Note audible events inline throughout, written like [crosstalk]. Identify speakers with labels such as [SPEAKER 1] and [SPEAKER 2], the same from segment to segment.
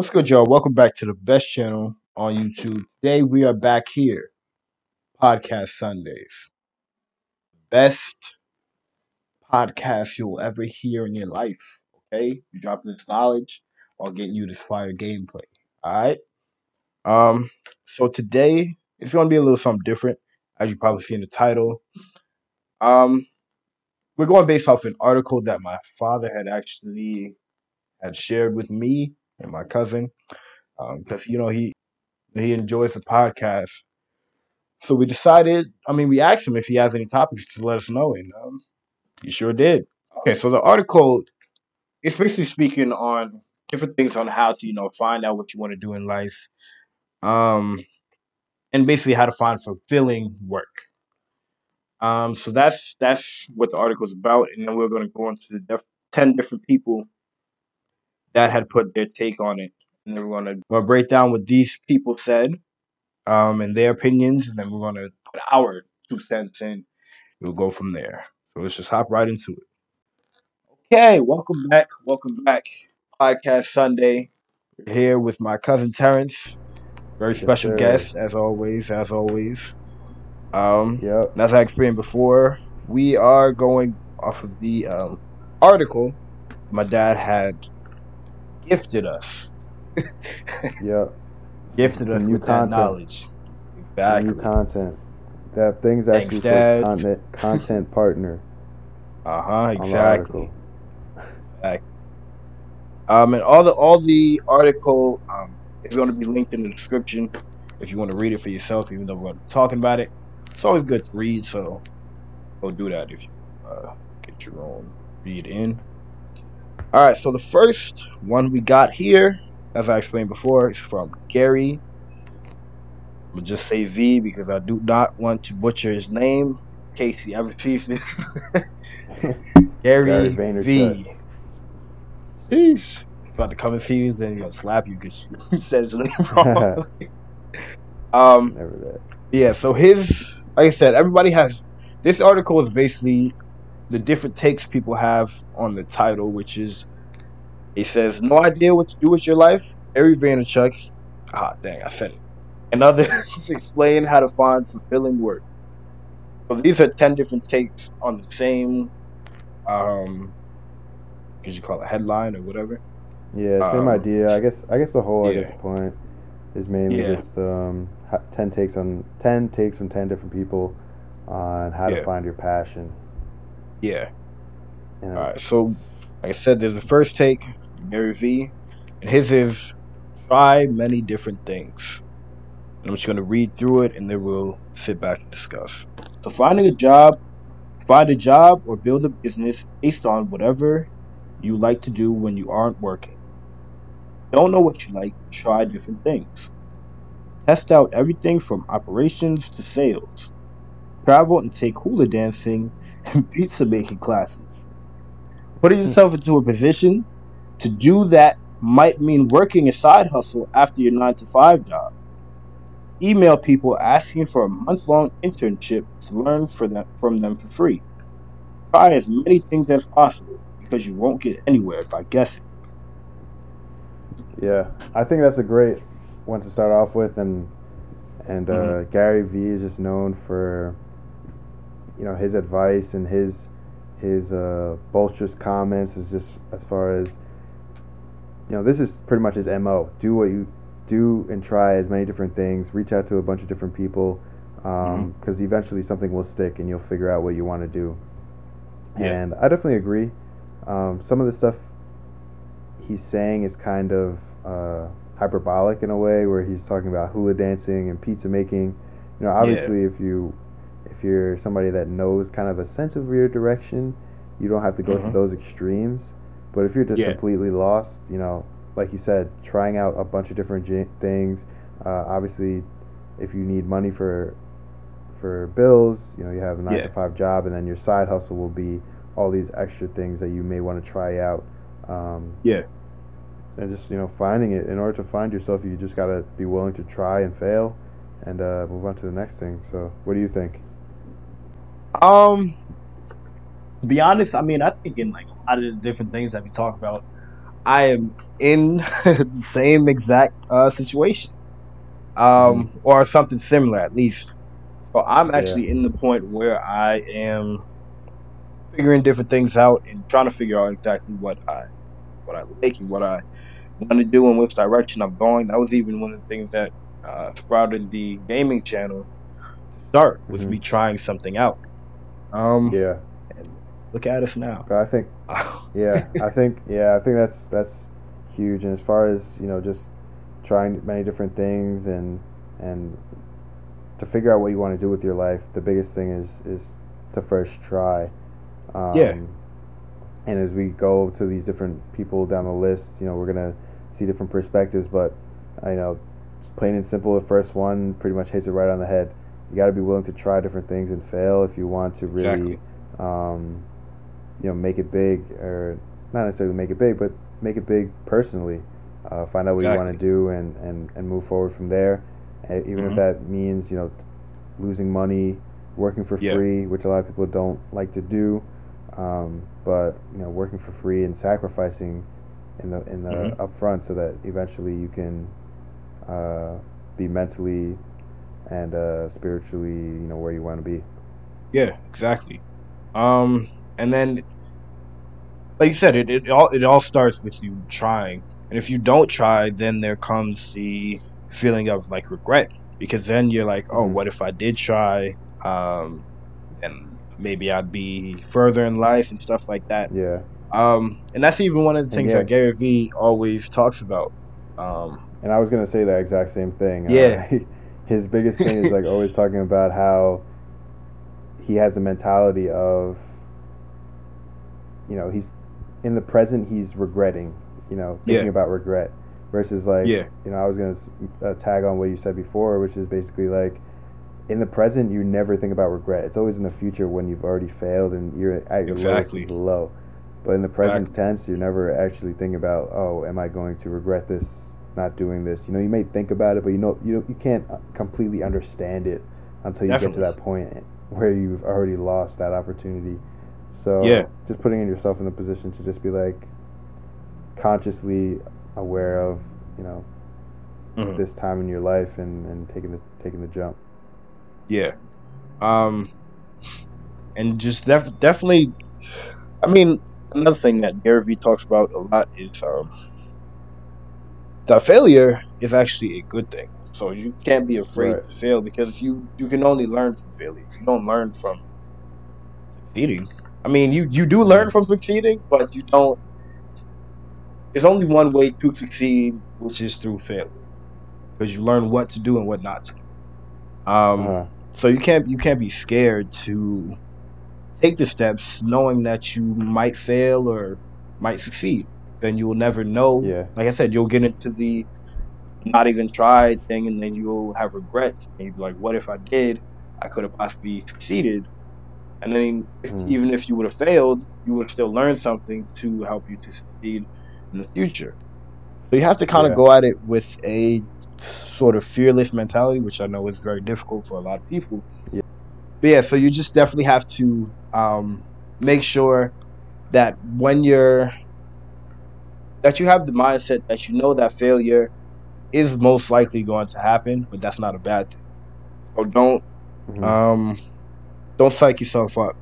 [SPEAKER 1] What's good, y'all? Welcome back to the best channel on YouTube. Today we are back here, Podcast Sundays. Best podcast you'll ever hear in your life. Okay? You dropping this knowledge while getting you this fire gameplay. Alright? Um, so today it's gonna be a little something different, as you probably see in the title. Um, we're going based off an article that my father had actually had shared with me and my cousin because you know he he enjoys the podcast. So we decided. I mean, we asked him if he has any topics to let us know, and um, he sure did. Okay, so the article is basically speaking on different things on how to you know find out what you want to do in life, um, and basically how to find fulfilling work. Um, so that's that's what the article is about, and then we're going to go into the def- ten different people that had put their take on it, and then we're going to break down what these people said, um, and their opinions, and then we're going to put our two cents in. We'll go from there. So let's just hop right into it. Okay, welcome back, welcome back, podcast Sunday. We're here with my cousin Terrence, very
[SPEAKER 2] Yes,
[SPEAKER 1] special
[SPEAKER 2] sir.
[SPEAKER 1] guest as always, as always. Um,
[SPEAKER 2] Yep.
[SPEAKER 1] as I explained before, we are going off of the um, article my dad had gifted us, [laughs]
[SPEAKER 2] Yep.
[SPEAKER 1] gifted
[SPEAKER 2] Some
[SPEAKER 1] us
[SPEAKER 2] new
[SPEAKER 1] with that knowledge.
[SPEAKER 2] Some
[SPEAKER 1] Exactly.
[SPEAKER 2] New content. That thing's
[SPEAKER 1] Thanks,
[SPEAKER 2] actually
[SPEAKER 1] Dad.
[SPEAKER 2] says content, content [laughs] partner
[SPEAKER 1] Uh huh. Exactly.
[SPEAKER 2] article.
[SPEAKER 1] Exactly. Um, and all the all the article um is going to be linked in the description if you want to read it for yourself. Even though we're talking about it, it's always good to read. So go do that if you uh, get your own read in. All right. So the first one we got here, as I explained before, is from Gary. I'm gonna just say V because I do not want to butcher his name. Casey, I sees this. [laughs] Gary,
[SPEAKER 2] Gary
[SPEAKER 1] V. Jeez. About to come and see this, then he'll slap you because [laughs] you said his name [laughs] wrong. um,
[SPEAKER 2] Never that.
[SPEAKER 1] yeah, so his, like I said, everybody has, this article is basically the different takes people have on the title, which is, it says, no idea what to do with your life? Gary Vaynerchuk, ah, dang, I said it. And others [laughs] explain how to find fulfilling work. So these are 10 different takes on the same, um, could you call it headline or whatever?
[SPEAKER 2] Yeah, same
[SPEAKER 1] Um,
[SPEAKER 2] idea. I guess. I guess the whole. I guess point is mainly
[SPEAKER 1] Yeah.
[SPEAKER 2] just um, ten takes on ten takes from ten different people on how
[SPEAKER 1] Yeah.
[SPEAKER 2] to find your passion.
[SPEAKER 1] Yeah.
[SPEAKER 2] You know?
[SPEAKER 1] All right. So, like I said, there's the first take, Gary V, and his is try many different things. And I'm just going to read through it, and then we'll sit back and discuss. So, finding a job, find a job or build a business based on whatever you like to do when you aren't working. Don't know what you like? Try different things. Test out everything from operations to sales. Travel and take hula dancing and [laughs] pizza making classes. Putting yourself into a position to do that might mean working a side hustle after your 9 to 5 job. Email people asking for a month long internship to learn for them, from them for free. Try as many things as possible because you won't get anywhere by guessing.
[SPEAKER 2] Yeah, I think that's a great one to start off with, and and uh,
[SPEAKER 1] Mm-hmm.
[SPEAKER 2] Gary Vee is just known for, you know, his advice and his his uh, bolsterous comments is just as far as, you know, this is pretty much his mo. Do what you do and try as many different things. Reach out to a bunch of different people,
[SPEAKER 1] Mm-hmm.
[SPEAKER 2] because eventually something will stick and you'll figure out what you want to do.
[SPEAKER 1] Yeah.
[SPEAKER 2] And I definitely agree. Um, some of the stuff he's saying is kind of uh, hyperbolic in a way, where he's talking about hula dancing and pizza making. You know, obviously, if you if you're somebody that knows kind of a sense of your direction, you don't have to go to
[SPEAKER 1] Mhm.
[SPEAKER 2] those extremes. But if you're just
[SPEAKER 1] Yeah.
[SPEAKER 2] completely lost, you know, like you said, trying out a bunch of different j- things. Uh, obviously, if you need money for for bills, you know, you have a nine
[SPEAKER 1] Yeah.
[SPEAKER 2] to five job, and then your side hustle will be all these extra things that you may want to try out. Um,
[SPEAKER 1] Yeah.
[SPEAKER 2] and just you know finding it in order to find yourself you just got to be willing to try and fail and uh, move on to the next thing so what do you think
[SPEAKER 1] Um, to be honest, I mean, I think in like a lot of the different things that we talk about, I am in [laughs] the same exact uh, situation, um, mm-hmm. or something similar at least. So I'm actually yeah. in the point where I am figuring different things out and trying to figure out exactly what I what I like and what I want to do and which direction I'm going. That was even one of the things that uh, sprouted the gaming channel to start was mm-hmm. me trying something out. Um,
[SPEAKER 2] yeah.
[SPEAKER 1] look at us now.
[SPEAKER 2] But I think, [laughs] yeah, I think, yeah, I think that's that's huge. And as far as you know, just trying many different things and and to figure out what you want to do with your life, the biggest thing is is to first try.
[SPEAKER 1] Um, yeah.
[SPEAKER 2] And as we go to these different people down the list, you know, we're gonna see different perspectives. But I know, plain and simple, the first one pretty much hits it right on the head. You got to be willing to try different things and fail if you want to really, exactly. um, you know, make it big or not necessarily make it big, but make it big personally. Uh, find out what exactly. you want to do and, and, and move forward from there. And even mm-hmm. if that means you know losing money, working for yeah. free, which a lot of people don't like to do. Um, but you know, working for free and sacrificing in the in the mm-hmm. upfront so that eventually you can uh, be mentally and uh, spiritually, you know, where you want to be.
[SPEAKER 1] Yeah, exactly. Um, and then, like you said, it, it all it all starts with you trying, and if you don't try, then there comes the feeling of like regret because then you're like, oh, mm-hmm. what if I did try? Um, and maybe I'd be further in life and stuff like that.
[SPEAKER 2] Yeah.
[SPEAKER 1] Um, and that's even one of the things yeah. that Gary Vee always talks about. Um,
[SPEAKER 2] and I was gonna say that exact same thing.
[SPEAKER 1] Yeah. [laughs] Uh,
[SPEAKER 2] his biggest thing is like always [laughs] talking about how he has a mentality of, you know, he's in the present. He's regretting. You know, thinking yeah. about regret versus like,
[SPEAKER 1] yeah.
[SPEAKER 2] you know, I was gonna uh, tag on what you said before, which is basically like in the present, you never think about regret. It's always in the future when you've already failed and you're at your exactly. lowest low. But in the present exactly. tense, you're never actually thinking about, oh, am I going to regret this, not doing this? You know, you may think about it, but you know, you you can't uh, completely understand it until you Definitely. get to that point where you've already lost that opportunity. So
[SPEAKER 1] yeah,
[SPEAKER 2] just putting yourself in a position to just be like consciously aware of, you know, mm-hmm. this time in your life and, and taking the taking the jump.
[SPEAKER 1] Yeah. Um, and just def- definitely, I mean, another thing that Gary Vee talks about a lot is um, that failure is actually a good thing. So you can't be afraid right. to fail because you you can only learn from failure. You don't learn from succeeding. I mean, you you do learn from succeeding, but you don't. There's only one way to succeed, which is through failure, because you learn what to do and what not to do. Um, uh-huh. So you can't you can't be scared to take the steps, knowing that you might fail or might succeed. Then you will never know.
[SPEAKER 2] Yeah.
[SPEAKER 1] Like I said, you'll get into the not even tried thing, and then you'll have regrets. And you'll be like, "What if I did? I could have possibly succeeded." And then, if, mm. even if you would have failed, you would have still learned something to help you to succeed in the future. So you have to kind of go at it with a sort of fearless mentality, which I know is very difficult for a lot of people.
[SPEAKER 2] Yeah.
[SPEAKER 1] But yeah, so you just definitely have to um, make sure that when you're that you have the mindset that you know that failure is most likely going to happen, but that's not a bad thing. So don't mm-hmm. um, don't psych yourself up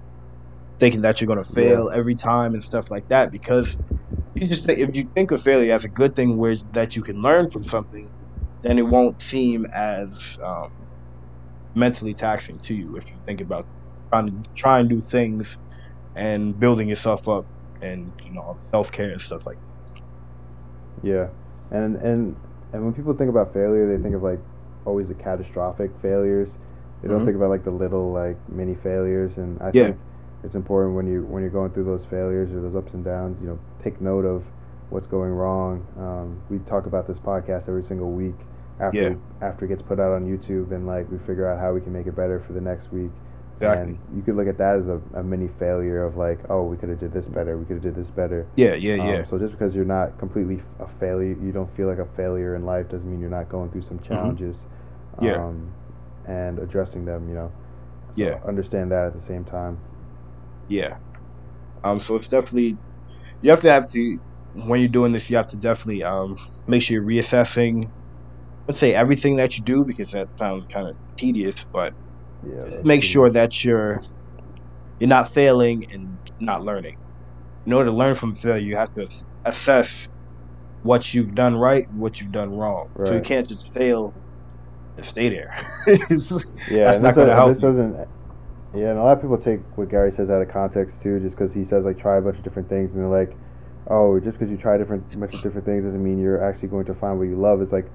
[SPEAKER 1] thinking that you're going to fail yeah. every time and stuff like that because you just think, if you think of failure as a good thing where that you can learn from something then it won't seem as um, mentally taxing to you if you think about trying to try and do things and building yourself up and you know self care and stuff like that.
[SPEAKER 2] Yeah, and and and when people think about failure, they think of like always the catastrophic failures. They don't mm-hmm. think about like the little like mini failures, and I yeah. think it's important when you when you're going through those failures or those ups and downs. You know, take note of what's going wrong. Um, we talk about this podcast every single week after yeah. after it gets put out on YouTube, and like we figure out how we can make it better for the next week. Exactly. And you could look at that as a, a mini failure of like, oh, we could have did this better. We could have did this better.
[SPEAKER 1] Yeah, yeah,
[SPEAKER 2] um,
[SPEAKER 1] yeah.
[SPEAKER 2] So just because you're not completely a failure, you don't feel like a failure in life, doesn't mean you're not going through some mm-hmm. challenges.
[SPEAKER 1] Mm-hmm. Yeah.
[SPEAKER 2] Um, and addressing them, you know. So
[SPEAKER 1] yeah.
[SPEAKER 2] Understand that at the same time.
[SPEAKER 1] Yeah. Um. So it's definitely you have to have to when you're doing this, you have to definitely um, make sure you're reassessing. Let's say everything that you do because that sounds kind of tedious, but
[SPEAKER 2] Yeah.
[SPEAKER 1] make
[SPEAKER 2] that's
[SPEAKER 1] sure that you're you're not failing and not learning. In order to learn from failure, you have to assess what you've done right and what you've done wrong. So you can't just fail and stay there. [laughs]
[SPEAKER 2] Yeah,
[SPEAKER 1] That's
[SPEAKER 2] and
[SPEAKER 1] not gonna help
[SPEAKER 2] this
[SPEAKER 1] you.
[SPEAKER 2] doesn't. Yeah, and a lot of people take what Gary says out of context too, just because he says like try a bunch of different things, and they're like, oh, just because you try different a bunch of different things doesn't mean you're actually going to find what you love. It's like,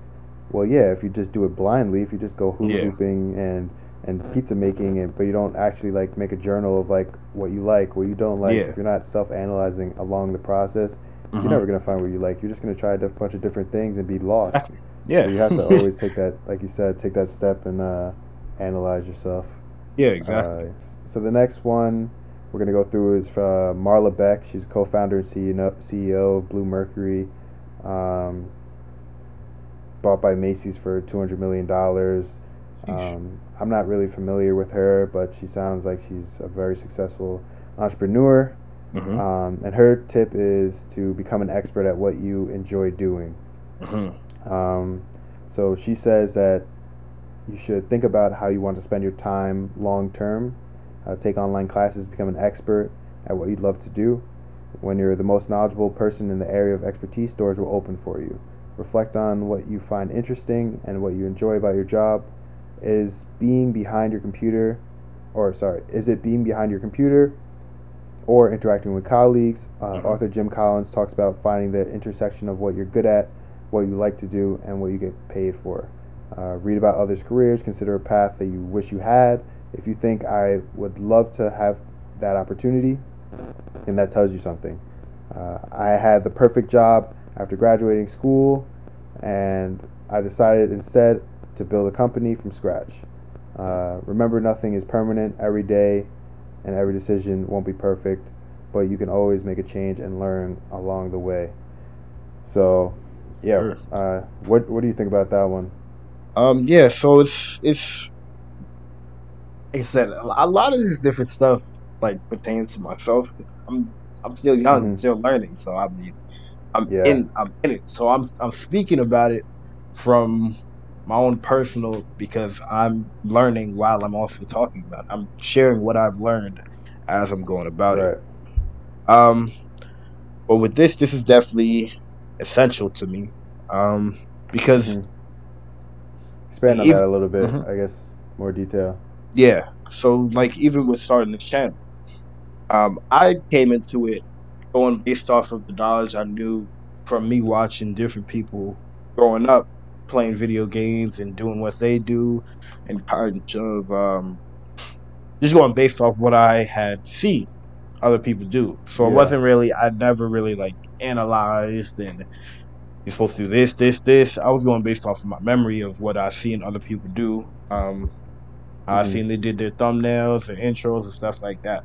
[SPEAKER 2] well, yeah, if you just do it blindly, if you just go hula
[SPEAKER 1] Yeah.
[SPEAKER 2] hooping and and pizza making, and but you don't actually like make a journal of like what you like, what you don't like.
[SPEAKER 1] Yeah.
[SPEAKER 2] If you're not self-analyzing along the process,
[SPEAKER 1] Mhm.
[SPEAKER 2] you're never gonna find what you like. You're just gonna try a bunch of different things and be lost. [laughs]
[SPEAKER 1] yeah.
[SPEAKER 2] So you have to [laughs] always take that, like you said, take that step and uh, analyze yourself.
[SPEAKER 1] yeah, exactly.
[SPEAKER 2] Uh, so the next one we're gonna go through is uh, Marla Beck. She's co-founder and CEO, of Bluemercury, um, bought by Macy's for two hundred million dollars. Um, I'm not really familiar with her, but she sounds like she's a very successful entrepreneur.
[SPEAKER 1] Mhm.
[SPEAKER 2] Um, and her tip is to become an expert at what you enjoy doing.
[SPEAKER 1] Mhm.
[SPEAKER 2] Um, so she says that you should think about how you want to spend your time long term. Uh, take online classes, become an expert at what you'd love to do. When you're the most knowledgeable person in the area of expertise, doors will open for you. Reflect on what you find interesting and what you enjoy about your job. Is being behind your computer, or sorry, is it being behind your computer or interacting with colleagues? Uh,
[SPEAKER 1] Mhm.
[SPEAKER 2] Author Jim Collins talks about finding the intersection of what you're good at, what you like to do, and what you get paid for. Uh, read about others' careers, consider a path that you wish you had. If you think I would love to have that opportunity, then that tells you something. Uh, I had the perfect job after graduating school, and I decided instead to build a company from scratch. Uh, remember, nothing is permanent. Every day and every decision won't be perfect, but you can always make a change and learn along the way. So, yeah.
[SPEAKER 1] Sure.
[SPEAKER 2] Uh, what What do you think about that one?
[SPEAKER 1] Um, yeah, so it's it's like I said, a a lot of this different stuff like pertains to myself. I'm I'm still young,
[SPEAKER 2] Mhm.
[SPEAKER 1] still learning, so I mean, I'm
[SPEAKER 2] Yeah.
[SPEAKER 1] in I'm in it. So I'm I'm speaking about it from my own personal because I'm learning while I'm also talking about. It. I'm sharing what I've learned as I'm going about
[SPEAKER 2] right.
[SPEAKER 1] it. Um, but with this, this is definitely essential to me. Um, because
[SPEAKER 2] Mhm. Expand on
[SPEAKER 1] If-
[SPEAKER 2] that a little bit.
[SPEAKER 1] Mhm.
[SPEAKER 2] I guess more detail.
[SPEAKER 1] Yeah. So like even with starting this channel, um, I came into it going based off of the knowledge I knew from me watching different people growing up playing video games and doing what they do and kind of um, just going based off what I had seen other people do. So it wasn't really I never really like analyzed and you're supposed to do this, this, this. I was going based off of my memory of what I seen other people do. Um, I
[SPEAKER 2] Mhm.
[SPEAKER 1] seen they did their thumbnails and intros and stuff like that.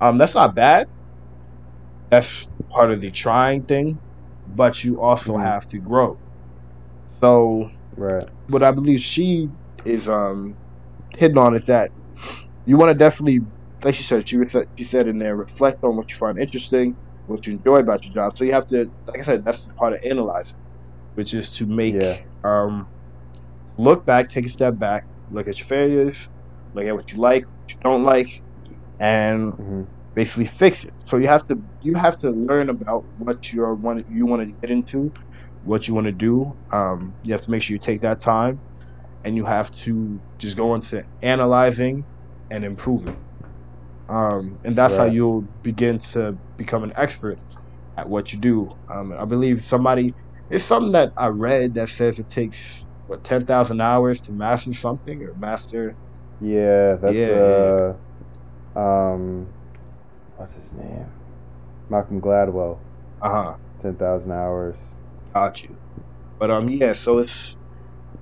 [SPEAKER 1] Um, that's not bad. That's part of the trying thing, but you also
[SPEAKER 2] Mhm.
[SPEAKER 1] have to grow. So
[SPEAKER 2] Right.
[SPEAKER 1] what I believe she is um hitting on is that you want to definitely, like she said, she said she said in there, reflect on what you find interesting, what you enjoy about your job. So you have to, like I said, that's part of analyzing, which is to make
[SPEAKER 2] Yeah.
[SPEAKER 1] um look back, take a step back, look at your failures, look at what you like, what you don't like, and
[SPEAKER 2] hmm
[SPEAKER 1] basically fix it. So you have to you have to learn about what you're want you want to get into, what you want to do. Um, you have to make sure you take that time, and you have to just go into analyzing and improving. Um, and that's how you'll begin to become an expert at what you do. Um, I believe somebody it's something that I read that says it takes what ten thousand hours to master something or master.
[SPEAKER 2] Yeah. That's
[SPEAKER 1] Yeah,
[SPEAKER 2] uh, um, what's his name? Malcolm Gladwell.
[SPEAKER 1] Uh huh.
[SPEAKER 2] Ten thousand hours.
[SPEAKER 1] You. But um, yeah. So it's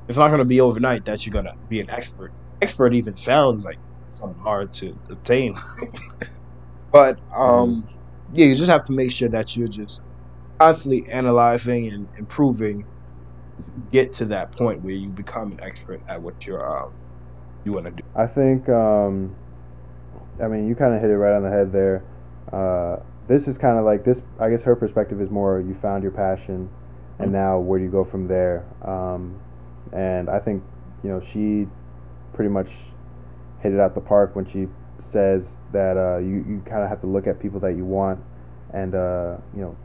[SPEAKER 1] it's not gonna be overnight that you're gonna be an expert. Expert even sounds like something hard to obtain. [laughs] but um, yeah, you just have to make sure that you're just constantly analyzing and improving. Get to that point where you become an expert at what you're um you want to do.
[SPEAKER 2] I think, um, I mean, you kind of hit it right on the head there. Uh, this is kind of like this. I guess her perspective is more you found your passion, and
[SPEAKER 1] Mhm.
[SPEAKER 2] now where do you go from there? Um, and I think you know she pretty much hit it out the park when she says that uh, you you kind of have to look at people that you want, and uh, you know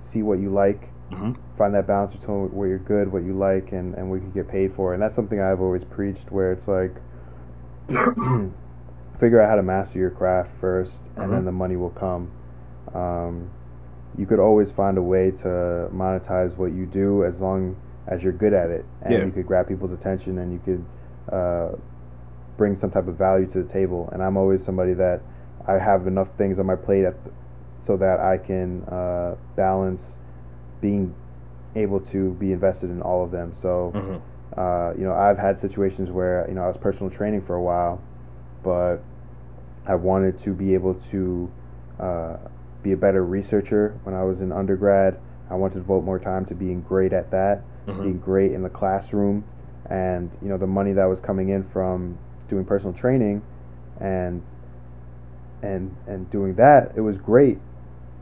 [SPEAKER 2] see what you like,
[SPEAKER 1] Mhm.
[SPEAKER 2] find that balance between where you're good, what you like, and and what you can get paid for. And that's something I've always preached, where it's like. [clears throat] figure out how to master your craft 1st and then
[SPEAKER 1] Mhm.
[SPEAKER 2] the money will come. Um, you could always find a way to monetize what you do as long as you're good at it, and
[SPEAKER 1] Yeah.
[SPEAKER 2] you could grab people's attention, and you could uh, bring some type of value to the table. And I'm always somebody that I have enough things on my plate at the, so that I can uh, balance being able to be invested in all of them. So.
[SPEAKER 1] Mhm.
[SPEAKER 2] Uh, you know, I've had situations where you know I was personal training for a while, but I wanted to be able to uh, be a better researcher when I was in undergrad. I wanted to devote more time to being great at that,
[SPEAKER 1] Mhm.
[SPEAKER 2] being great in the classroom, and you know the money that was coming in from doing personal training, and and and doing that, it was great.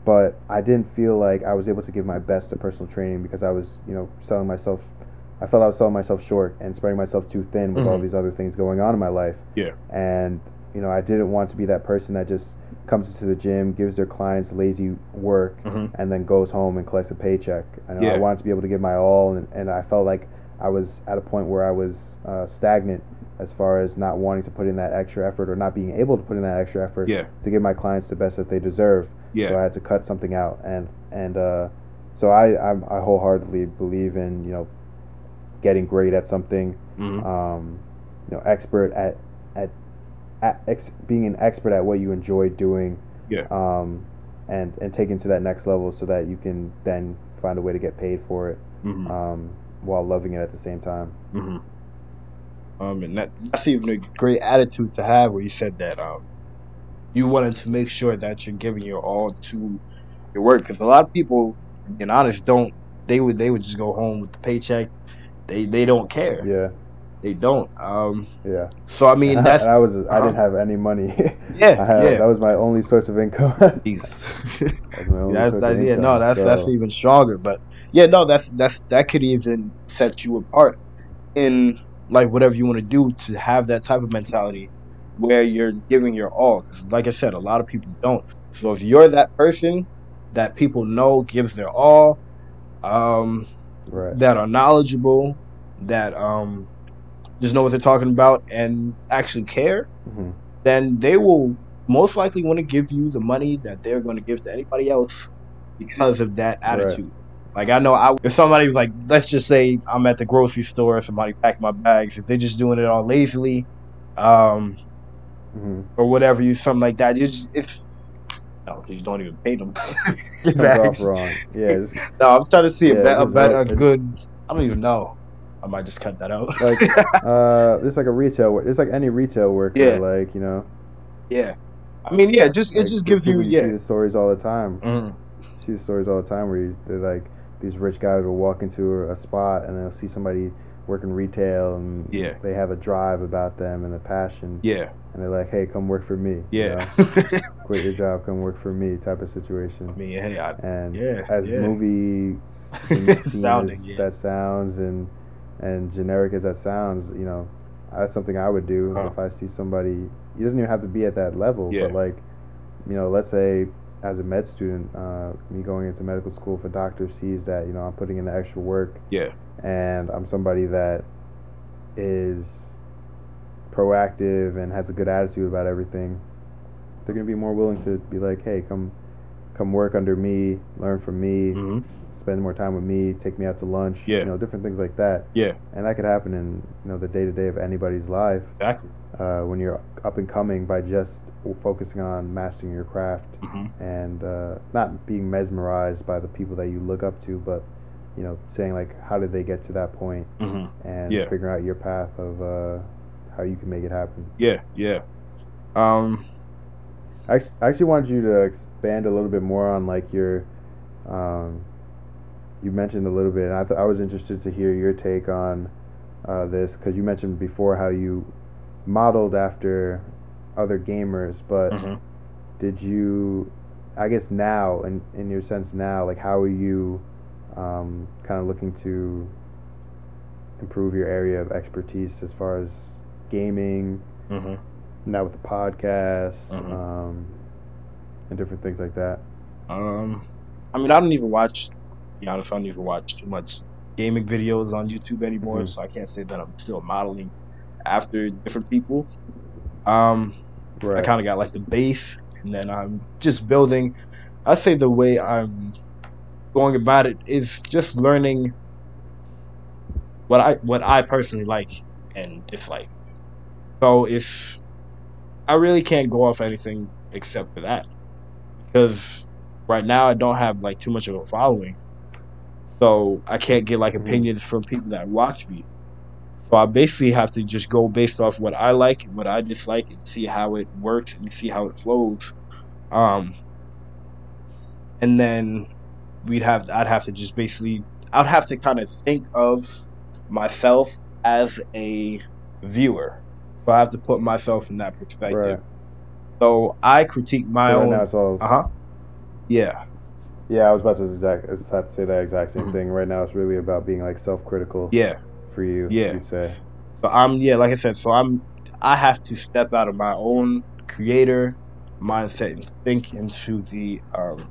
[SPEAKER 2] But I didn't feel like I was able to give my best to personal training because I was, you know, selling myself I felt I was selling myself short and spreading myself too thin with all
[SPEAKER 1] Mhm.
[SPEAKER 2] these other things going on in my life.
[SPEAKER 1] Yeah.
[SPEAKER 2] And you know, I didn't want to be that person that just comes into the gym, gives their clients lazy work,
[SPEAKER 1] Mhm.
[SPEAKER 2] and then goes home and collects a paycheck. I know I wanted to be able to give my all, and, and I felt like I was at a point where I was uh, stagnant as far as not wanting to put in that extra effort or not being able to put in that extra effort
[SPEAKER 1] Yeah.
[SPEAKER 2] to give my clients the best that they deserve.
[SPEAKER 1] Yeah.
[SPEAKER 2] So I had to cut something out, and and uh, so I I'm, I wholeheartedly believe in you know getting great at something,
[SPEAKER 1] Mhm.
[SPEAKER 2] um, you know, expert at at, at ex, being an expert at what you enjoy doing,
[SPEAKER 1] Yeah.
[SPEAKER 2] um, and and taking to that next level so that you can then find a way to get paid for it,
[SPEAKER 1] Mhm.
[SPEAKER 2] um, while loving it at the same time.
[SPEAKER 1] hmm Um, and that, that's even a great attitude to have where you said that um, you wanted to make sure that you're giving your all to your work because a lot of people, being honest, don't. They would they would just go home with the paycheck. They they don't care.
[SPEAKER 2] Yeah,
[SPEAKER 1] They don't. Um,
[SPEAKER 2] yeah.
[SPEAKER 1] so I mean that's
[SPEAKER 2] I, I was I
[SPEAKER 1] uh-huh.
[SPEAKER 2] didn't have any money. [laughs]
[SPEAKER 1] Yeah,
[SPEAKER 2] had,
[SPEAKER 1] yeah.
[SPEAKER 2] That was my only source of income. [laughs]
[SPEAKER 1] Jeez.
[SPEAKER 2] That [laughs] my only
[SPEAKER 1] that's that's
[SPEAKER 2] of
[SPEAKER 1] yeah no
[SPEAKER 2] income,
[SPEAKER 1] that's that's
[SPEAKER 2] so-
[SPEAKER 1] even stronger but yeah no that's that's that could even set you apart in like whatever you want to do to have that type of mentality where you're giving your all 'Cause like i said a lot of people don't so if you're that person that people know gives their all um
[SPEAKER 2] right.
[SPEAKER 1] that are knowledgeable that um just know what they're talking about and actually care
[SPEAKER 2] hmm
[SPEAKER 1] then they will most likely want to give you the money that they're going to give to anybody else because of that
[SPEAKER 2] Right.
[SPEAKER 1] attitude. Like I know, I, if somebody was like, let's just say I'm at the grocery store, somebody packing my bags, if they're just doing it all lazily, um,
[SPEAKER 2] hmm
[SPEAKER 1] or whatever, you something like that, you just if no, you don't even pay them. your
[SPEAKER 2] Comes [laughs] off
[SPEAKER 1] bags.
[SPEAKER 2] wrong. Yeah, [laughs]
[SPEAKER 1] No, I'm trying to see
[SPEAKER 2] Yeah,
[SPEAKER 1] a, bet, a,
[SPEAKER 2] it's
[SPEAKER 1] bet, a good. I don't even know. I might just cut that out.
[SPEAKER 2] Like, [laughs] uh, it's like a retail. wor- It's like any retail worker.
[SPEAKER 1] Yeah.
[SPEAKER 2] Like you know,
[SPEAKER 1] yeah, I mean, yeah, just it
[SPEAKER 2] like,
[SPEAKER 1] just gives you
[SPEAKER 2] people-
[SPEAKER 1] yeah.
[SPEAKER 2] see the stories all the time. You see the stories all the time where you, they're like these rich guys will walk into a spot and they'll see somebody working retail and
[SPEAKER 1] Yeah.
[SPEAKER 2] they have a drive about them and a passion
[SPEAKER 1] Yeah,
[SPEAKER 2] and they're like, hey, come work for me. you
[SPEAKER 1] yeah.
[SPEAKER 2] know? [laughs] quit your job, come work for me, type of situation.
[SPEAKER 1] I mean, hey, I,
[SPEAKER 2] and
[SPEAKER 1] Yeah,
[SPEAKER 2] as
[SPEAKER 1] yeah.
[SPEAKER 2] movie [laughs]
[SPEAKER 1] Sounding, yeah.
[SPEAKER 2] that sounds and and generic as that sounds, you know, that's something I would do
[SPEAKER 1] Huh.
[SPEAKER 2] if I see somebody. He doesn't even have to be at that level,
[SPEAKER 1] Yeah.
[SPEAKER 2] but like, you know, let's say as a med student, uh, me going into medical school, if a doctor sees that you know I'm putting in the extra work
[SPEAKER 1] yeah,
[SPEAKER 2] and I'm somebody that is proactive and has a good attitude about everything, they're gonna be more willing to be like, hey, come, come work under me, learn from me,
[SPEAKER 1] hmm
[SPEAKER 2] spend more time with me, take me out to lunch,
[SPEAKER 1] Yeah.
[SPEAKER 2] you know, different things like that.
[SPEAKER 1] Yeah.
[SPEAKER 2] And that could happen in you know the day to day of anybody's life
[SPEAKER 1] exactly.
[SPEAKER 2] uh, when you're up and coming by just focusing on mastering your craft
[SPEAKER 1] hmm
[SPEAKER 2] and uh, not being mesmerized by the people that you look up to, but you know, saying like, how did they get to that point,
[SPEAKER 1] hmm
[SPEAKER 2] and
[SPEAKER 1] Yeah.
[SPEAKER 2] figuring out your path of uh, how you can make it happen.
[SPEAKER 1] Yeah, yeah. Um,
[SPEAKER 2] I I actually wanted you to expand a little bit more on like your, um, you mentioned a little bit, and I th- I was interested to hear your take on uh, this because you mentioned before how you modeled after other gamers, but
[SPEAKER 1] mhm.
[SPEAKER 2] did you I guess now, in in your sense now, like how are you, um, kind of looking to improve your area of expertise as far as gaming,
[SPEAKER 1] Mm-hmm.
[SPEAKER 2] now with the podcast,
[SPEAKER 1] Mhm.
[SPEAKER 2] um, and different things like that.
[SPEAKER 1] Um, I mean, I don't even watch. Be honest, I don't even watch too much gaming videos on YouTube anymore,
[SPEAKER 2] Mhm.
[SPEAKER 1] so I can't say that I'm still modeling after different people. Um, I kind of got like the base, and then I'm just building. I say the way I'm going about it is just learning what I what I personally like and dislike. So it's I really can't go off anything except for that because right now I don't have like too much of a following, so I can't get like
[SPEAKER 2] Mhm.
[SPEAKER 1] opinions from people that watch me. So I basically have to just go based off what I like, what I dislike, and see how it works and see how it flows. Um, and then we'd have I'd have to just basically I'd have to kind of think of myself as a viewer. So I have to put myself in that perspective.
[SPEAKER 2] Right.
[SPEAKER 1] So I critique my
[SPEAKER 2] right
[SPEAKER 1] own. Uh huh. Yeah.
[SPEAKER 2] Yeah, I was about to exact. About to say that exact same
[SPEAKER 1] Mhm.
[SPEAKER 2] thing. Right now, it's really about being like self-critical
[SPEAKER 1] Yeah.
[SPEAKER 2] for you.
[SPEAKER 1] Yeah.
[SPEAKER 2] You'd say.
[SPEAKER 1] So I'm yeah, like I said, so I'm I have to step out of my own creator mindset and think into the um,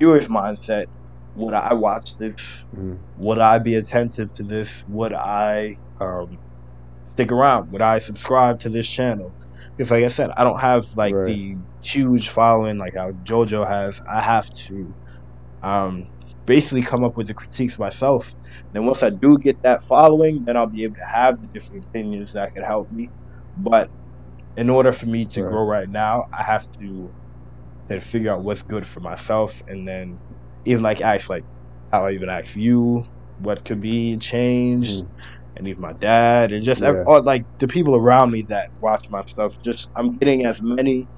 [SPEAKER 1] viewer's mindset. Would I watch this?
[SPEAKER 2] Mhm.
[SPEAKER 1] Would I be attentive to this? Would I um, stick around? Would I subscribe to this channel? Because like I said, I don't have like
[SPEAKER 2] Right.
[SPEAKER 1] the huge following like how JoJo has. I have to um, basically come up with the critiques myself. Then once I do get that following, then I'll be able to have the different opinions that could help me. But in order for me to
[SPEAKER 2] Right.
[SPEAKER 1] grow right now, I have to then figure out what's good for myself, and then even like ask like how I even ask you what could be changed,
[SPEAKER 2] Mhm.
[SPEAKER 1] and even my dad, and just
[SPEAKER 2] Yeah.
[SPEAKER 1] or like the people around me that watch my stuff. Just I'm getting as many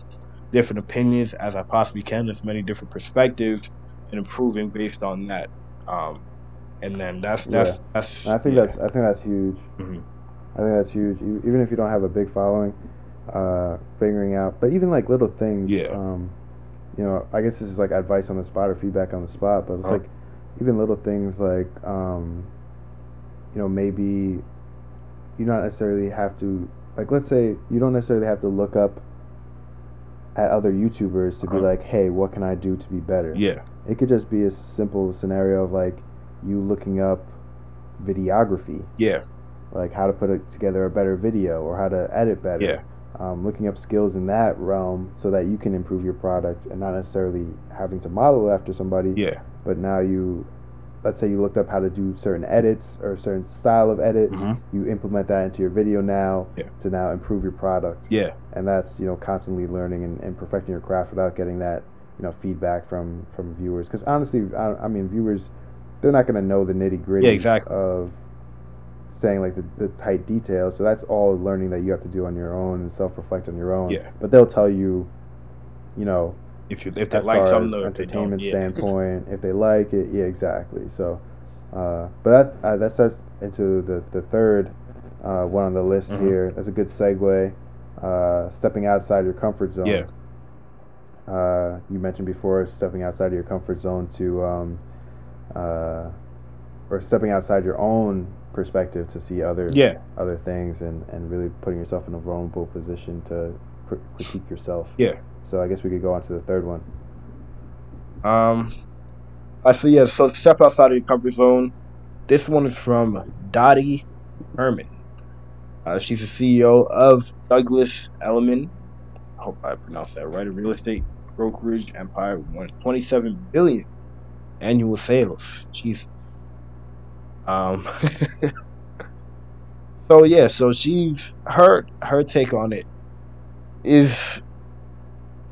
[SPEAKER 1] different opinions as I possibly can, as many different perspectives, and improving based on that. Um, and then that's that's
[SPEAKER 2] Yeah.
[SPEAKER 1] that's.
[SPEAKER 2] I think
[SPEAKER 1] yeah.
[SPEAKER 2] that's I think that's huge.
[SPEAKER 1] Mhm.
[SPEAKER 2] I think that's huge. Even if you don't have a big following, uh, figuring out, but even like little things.
[SPEAKER 1] Yeah.
[SPEAKER 2] Um, you know, I guess this is like advice on the spot or feedback on the spot, but it's
[SPEAKER 1] Uh-huh.
[SPEAKER 2] like even little things like, um, you know, maybe you don't necessarily have to like. Let's say you don't necessarily have to look up at other YouTubers to be
[SPEAKER 1] Uh-huh.
[SPEAKER 2] like, hey, what can I do to be better?
[SPEAKER 1] Yeah,
[SPEAKER 2] It could just be a simple scenario of like you looking up videography
[SPEAKER 1] yeah,
[SPEAKER 2] like how to put it together a better video or how to edit better.
[SPEAKER 1] Yeah.
[SPEAKER 2] Um, looking up skills in that realm so that you can improve your product and not necessarily having to model it after somebody.
[SPEAKER 1] yeah,
[SPEAKER 2] But now you, let's say you looked up how to do certain edits or a certain style of edit.
[SPEAKER 1] Mhm.
[SPEAKER 2] You implement that into your video now
[SPEAKER 1] Yeah.
[SPEAKER 2] to now improve your product.
[SPEAKER 1] yeah,
[SPEAKER 2] And that's you know constantly learning and, and perfecting your craft without getting that you know feedback from from viewers. Because honestly, I, I mean viewers, they're not going to know the nitty gritty
[SPEAKER 1] Yeah, exactly.
[SPEAKER 2] of saying like the, the tight details. So that's all learning that you have to do on your own and self reflect on your own.
[SPEAKER 1] Yeah.
[SPEAKER 2] But they'll tell you, you know,
[SPEAKER 1] if you if they like something
[SPEAKER 2] as
[SPEAKER 1] or if they don't,
[SPEAKER 2] entertainment
[SPEAKER 1] yeah.
[SPEAKER 2] standpoint, if they like it, yeah, exactly. So, uh, but that uh, that sets into the the third uh, one on the list
[SPEAKER 1] Mhm.
[SPEAKER 2] here. That's a good segue. Uh, stepping outside your comfort zone.
[SPEAKER 1] Yeah.
[SPEAKER 2] Uh, you mentioned before stepping outside of your comfort zone to, um, uh, or stepping outside your own perspective to see other
[SPEAKER 1] Yeah,
[SPEAKER 2] other things and, and really putting yourself in a vulnerable position to cr- critique yourself.
[SPEAKER 1] Yeah.
[SPEAKER 2] So I guess we could go on to the third one.
[SPEAKER 1] Um, I so yeah, so step outside of your comfort zone. This one is from Dottie Herman. Uh, she's the CEO of Douglas Elliman. I hope I pronounced that right. A real estate brokerage empire with 27 billion annual sales. Jesus. Um. [laughs] so yeah, so she's her her take on it is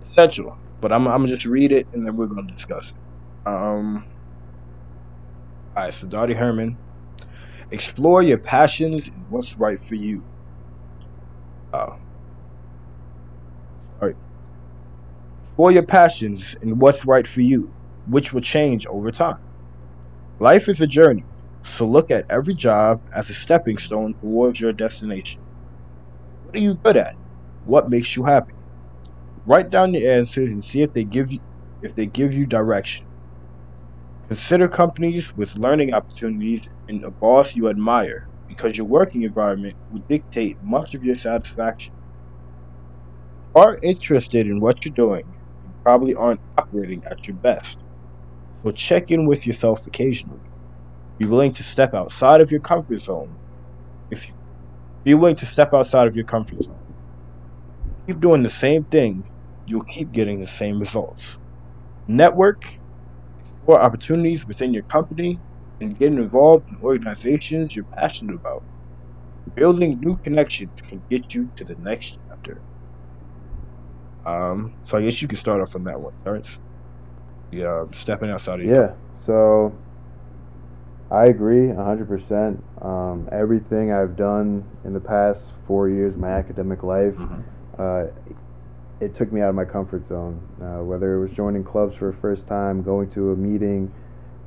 [SPEAKER 1] essential but I'm, I'm gonna just read it and then we're gonna discuss it. Um, all right, so Dottie Herman, explore your passions and what's right for you. Oh, sorry. For your passions and what's right for you, which will change over time. Life is a journey, so look at every job as a stepping stone towards your destination. What are you good at? What makes you happy? Write down your answers and see if they give you if they give you direction. Consider companies with learning opportunities and a boss you admire because your working environment will dictate much of your satisfaction. If you are interested in what you're doing, you probably aren't operating at your best. So check in with yourself occasionally. Be willing to step outside of your comfort zone. If you be willing to step outside of your comfort zone. Keep doing the same thing, you'll keep getting the same results. Network, explore opportunities within your company, and get involved in organizations you're passionate about. Building new connections can get you to the next chapter. Um, so I guess you can start off on that one, Terrence. Yeah, stepping outside of
[SPEAKER 2] Yeah. So I agree 100%. Um, everything I've done in the past four years, of my academic life,
[SPEAKER 1] Mhm.
[SPEAKER 2] uh, it took me out of my comfort zone. Uh, whether it was joining clubs for the first time, going to a meeting,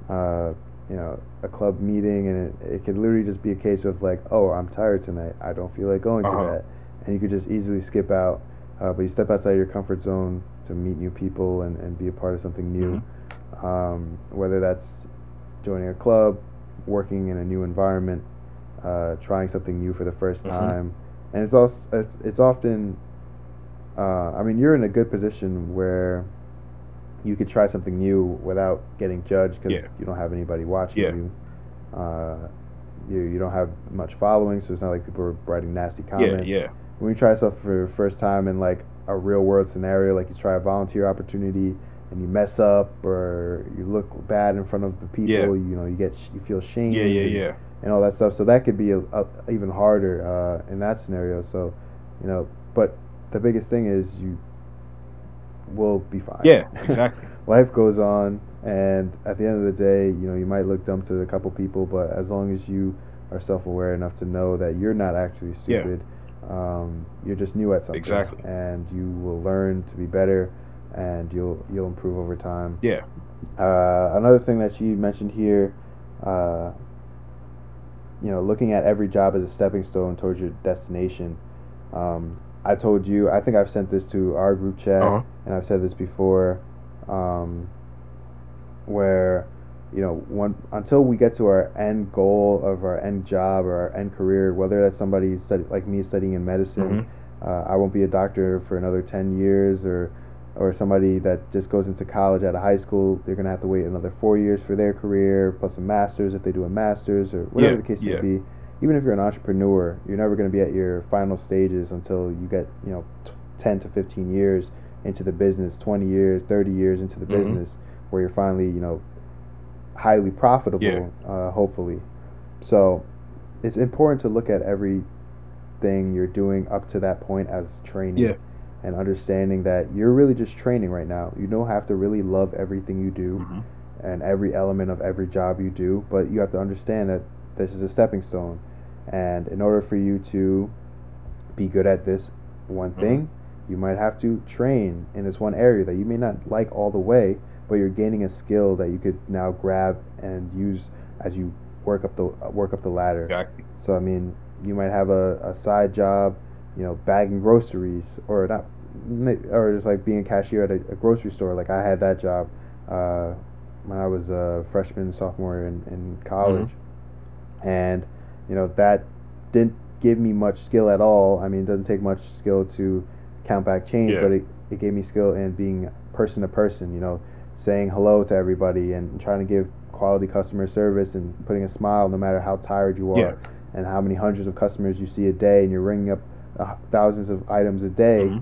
[SPEAKER 2] uh, you know, a club meeting, and it, it could literally just be a case of like, oh, I'm tired tonight. I don't feel like going
[SPEAKER 1] Uh-huh.
[SPEAKER 2] to that. And you could just easily skip out. Uh, but you step outside your comfort zone to meet new people and, and be a part of something new. Um, whether that's joining a club, working in a new environment, uh, trying something new for the 1st
[SPEAKER 1] Mhm.
[SPEAKER 2] time, and it's also it's, often. Uh, I mean, you're in a good position where you could try something new without getting judged because
[SPEAKER 1] Yeah.
[SPEAKER 2] you don't have anybody watching
[SPEAKER 1] Yeah.
[SPEAKER 2] you. Uh, you you don't have much following, so it's not like people are writing nasty comments.
[SPEAKER 1] Yeah, yeah,
[SPEAKER 2] When you try stuff for the first time in like a real world scenario, like you try a volunteer opportunity and you mess up or you look bad in front of the people,
[SPEAKER 1] Yeah.
[SPEAKER 2] you know, you get you feel shame
[SPEAKER 1] yeah, yeah,
[SPEAKER 2] and,
[SPEAKER 1] yeah.
[SPEAKER 2] and all that stuff. So that could be a, a, even harder uh, in that scenario. So, you know, but the biggest thing is you will be fine.
[SPEAKER 1] Yeah, [laughs] exactly.
[SPEAKER 2] Life goes on, and at the end of the day, you know, you might look dumb to a couple people, but as long as you are self-aware enough to know that you're not actually
[SPEAKER 1] Yeah.
[SPEAKER 2] stupid, um, you're just new at something,
[SPEAKER 1] Exactly.
[SPEAKER 2] and you will learn to be better, and you'll you'll improve over time.
[SPEAKER 1] Yeah.
[SPEAKER 2] Uh, another thing that she mentioned here, uh, you know, looking at every job as a stepping stone towards your destination. Um, I told you, I think I've sent this to our group chat,
[SPEAKER 1] Uh-huh.
[SPEAKER 2] and I've said this before, um, where, you know, one until we get to our end goal of our end job or our end career, whether that's somebody study, like me studying in medicine,
[SPEAKER 1] Mhm.
[SPEAKER 2] uh, I won't be a doctor for another ten years, or or somebody that just goes into college out of high school, they're gonna have to wait another four years for their career plus a master's if they do a master's or whatever
[SPEAKER 1] Yeah,
[SPEAKER 2] the case
[SPEAKER 1] yeah.
[SPEAKER 2] may be. Even if you're an entrepreneur, you're never gonna be at your final stages until you get you know t- ten to fifteen years into the business, twenty years, thirty years into the
[SPEAKER 1] Mhm.
[SPEAKER 2] business, where you're finally you know highly profitable,
[SPEAKER 1] Yeah.
[SPEAKER 2] uh, hopefully. So it's important to look at everything you're doing up to that point as training.
[SPEAKER 1] Yeah.
[SPEAKER 2] And understanding that you're really just training right now. You don't have to really love everything you do
[SPEAKER 1] Mhm.
[SPEAKER 2] and every element of every job you do, but you have to understand that this is a stepping stone. And in order for you to be good at this one
[SPEAKER 1] Mm-hmm.
[SPEAKER 2] thing, you might have to train in this one area that you may not like all the way, but you're gaining a skill that you could now grab and use as you work up the work up the ladder.
[SPEAKER 1] Exactly.
[SPEAKER 2] So I mean, you might have a, a side job, you know, bagging groceries, or not, or just like being a cashier at a, a grocery store. Like I had that job uh, when I was a freshman, sophomore in, in college, and you know that didn't give me much skill at all. I mean, it doesn't take much skill to count back change,
[SPEAKER 1] Yeah.
[SPEAKER 2] but it, it gave me skill in being person to person. You know, saying hello to everybody and trying to give quality customer service and putting a smile no matter how tired you are
[SPEAKER 1] Yeah.
[SPEAKER 2] and how many hundreds of customers you see a day and you're ringing up thousands of items a day
[SPEAKER 1] Mhm.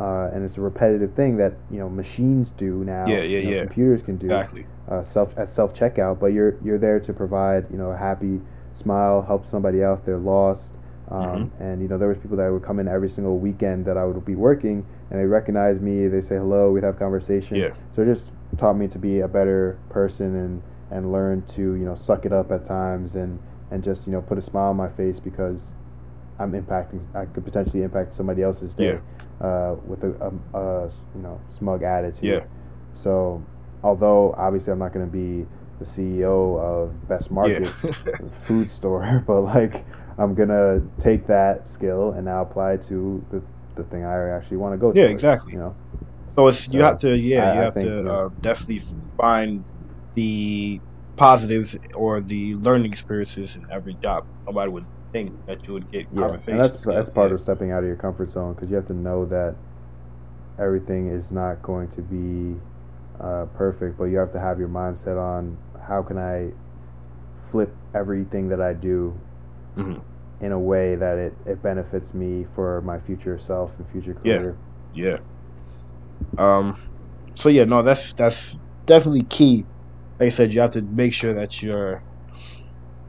[SPEAKER 2] uh, and it's a repetitive thing that you know machines do now
[SPEAKER 1] Yeah, yeah,
[SPEAKER 2] you know,
[SPEAKER 1] yeah.
[SPEAKER 2] computers can do
[SPEAKER 1] Exactly.
[SPEAKER 2] uh, self at self checkout but you're you're there to provide you know a happy smile help somebody out if they're lost um,
[SPEAKER 1] Mm-hmm.
[SPEAKER 2] and you know there was people that would come in every single weekend that I would be working and they recognize me they say hello we'd have conversation
[SPEAKER 1] Yeah.
[SPEAKER 2] so it just taught me to be a better person and and learn to you know suck it up at times and and just you know put a smile on my face because I'm impacting I could potentially impact somebody else's day uh, with a, a, a you know smug attitude.
[SPEAKER 1] Yeah.
[SPEAKER 2] So although obviously I'm not going to be the CEO of Best Market
[SPEAKER 1] Yeah. [laughs]
[SPEAKER 2] food store, [laughs] but like I'm gonna take that skill and now apply it to the the thing I actually want to go. To.
[SPEAKER 1] Yeah,
[SPEAKER 2] towards,
[SPEAKER 1] exactly.
[SPEAKER 2] You know.
[SPEAKER 1] So it's so you have to yeah I, you have think, to uh, definitely find the positives or the learning experiences in every job. Nobody would think that you would get
[SPEAKER 2] yeah, and that's that's part of stepping out of your comfort zone because you have to know that everything is not going to be uh, perfect, but you have to have your mindset on how can I flip everything that I do mm-hmm. in a way that it, it benefits me for my future self and future career.
[SPEAKER 1] Yeah. Yeah. Um. So yeah, no, that's that's definitely key. Like I said, you have to make sure that you're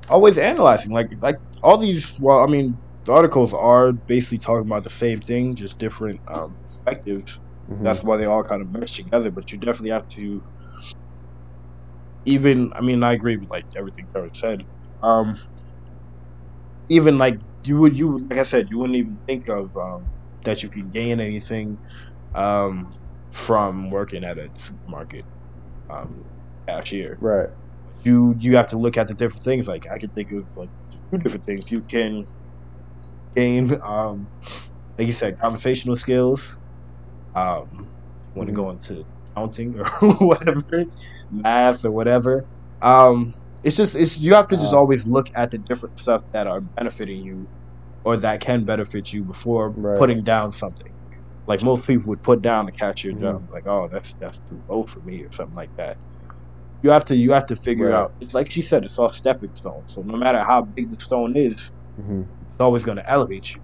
[SPEAKER 1] always analyzing. Like like all these. Well, I mean, the articles are basically talking about the same thing, just different um, perspectives. Mm-hmm. That's why they all kind of mesh together. But you definitely have to. Even, I mean, I agree with like everything Trevor said. Um, even like you would, you like I said, you wouldn't even think of um, that you could gain anything um, from working at a supermarket um, cashier.
[SPEAKER 2] Right.
[SPEAKER 1] You you have to look at the different things. Like I can think of like two different things. You can gain, um, like you said, conversational skills. Um, want to mm-hmm. go into accounting or [laughs] whatever, math or whatever. Um, it's just it's you have to just uh, always look at the different stuff that are benefiting you or that can benefit you before right. putting down something. Like most people would put down the cashier mm-hmm. job, like, oh, that's that's too low for me or something like that. You have to you have to figure right. out. It's like she said, it's all stepping stones. So no matter how big the stone is, mm-hmm. it's always going to elevate you.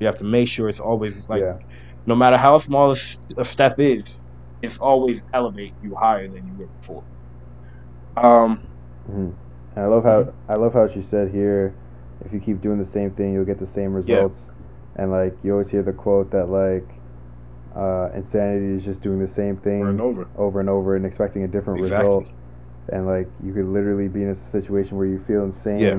[SPEAKER 1] You have to make sure it's always like, yeah. no matter how small a step is, it's always elevate you higher than you were before. Um,
[SPEAKER 2] Mm-hmm. And I love how. I love how she said here, if you keep doing the same thing, you'll get the same results. Yeah. And like you always hear the quote that like uh, insanity is just doing the same thing
[SPEAKER 1] over and over,
[SPEAKER 2] over and over, and expecting a different exactly. result. And like you could literally be in a situation where you feel insane, yeah.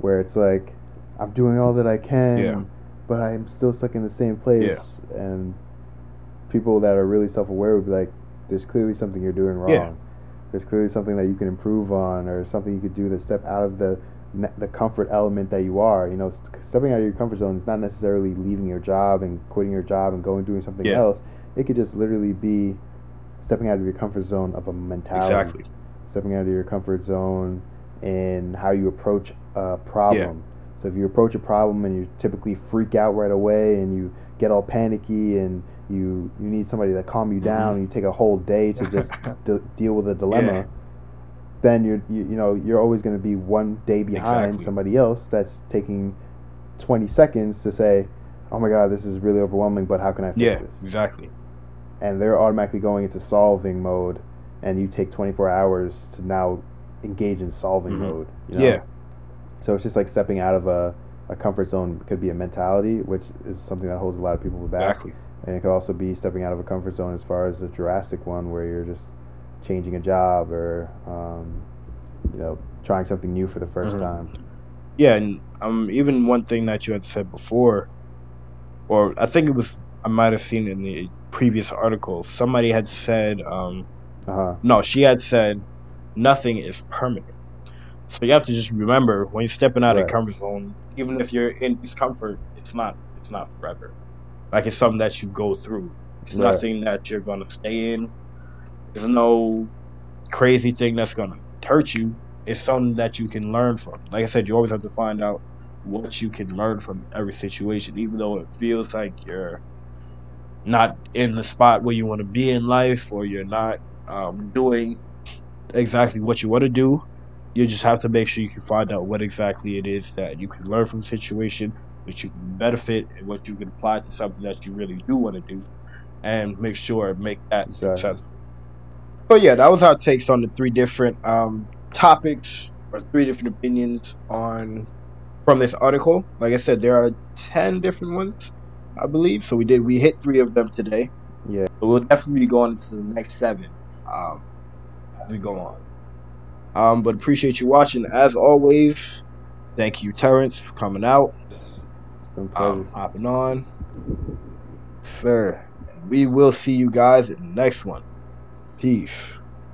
[SPEAKER 2] where it's like I'm doing all that I can, yeah. but I'm still stuck in the same place. And people that are really self-aware would be like, "There's clearly something you're doing wrong." there's clearly something that you can improve on or something you could do to step out of the the comfort element that you are you know stepping out of your comfort zone is not necessarily leaving your job and quitting your job and going doing something yeah. else it could just literally be stepping out of your comfort zone of a mentality
[SPEAKER 1] exactly
[SPEAKER 2] stepping out of your comfort zone and how you approach a problem yeah. so if you approach a problem and you typically freak out right away and you get all panicky and you you need somebody to calm you down mm-hmm. you take a whole day to just [laughs] de- deal with a dilemma yeah. then you're you, you know you're always going to be one day behind exactly. somebody else that's taking 20 seconds to say oh my god this is really overwhelming but how can i fix
[SPEAKER 1] yeah,
[SPEAKER 2] this
[SPEAKER 1] exactly
[SPEAKER 2] and they're automatically going into solving mode and you take 24 hours to now engage in solving mm-hmm. mode you know?
[SPEAKER 1] yeah
[SPEAKER 2] so it's just like stepping out of a, a comfort zone could be a mentality which is something that holds a lot of people back
[SPEAKER 1] exactly
[SPEAKER 2] and it could also be stepping out of a comfort zone as far as a drastic one where you're just changing a job or um, you know trying something new for the 1st mm-hmm. time
[SPEAKER 1] yeah and um even one thing that you had said before or i think it was i might have seen in the previous article somebody had said um uh-huh. no she had said nothing is permanent so you have to just remember when you're stepping out right. of comfort zone even if you're in discomfort it's not it's not forever like it's something that you go through. It's right. nothing that you're gonna stay in. There's no crazy thing that's gonna hurt you. It's something that you can learn from. Like I said, you always have to find out what you can learn from every situation, even though it feels like you're not in the spot where you want to be in life or you're not um, doing exactly what you want to do. You just have to make sure you can find out what exactly it is that you can learn from the situation which you can benefit and what you can apply to something that you really do want to do and make sure make that exactly. successful. So yeah, that was our takes on the three different um, topics or three different opinions on from this article. Like I said, there are ten different ones, I believe. So we did we hit three of them today.
[SPEAKER 2] Yeah.
[SPEAKER 1] So we'll definitely be going to the next seven um, as we go on. Um, but appreciate you watching as always. Thank you, Terrence, for coming out um, hopping on. Sir, we will see you guys in the next one. Peace.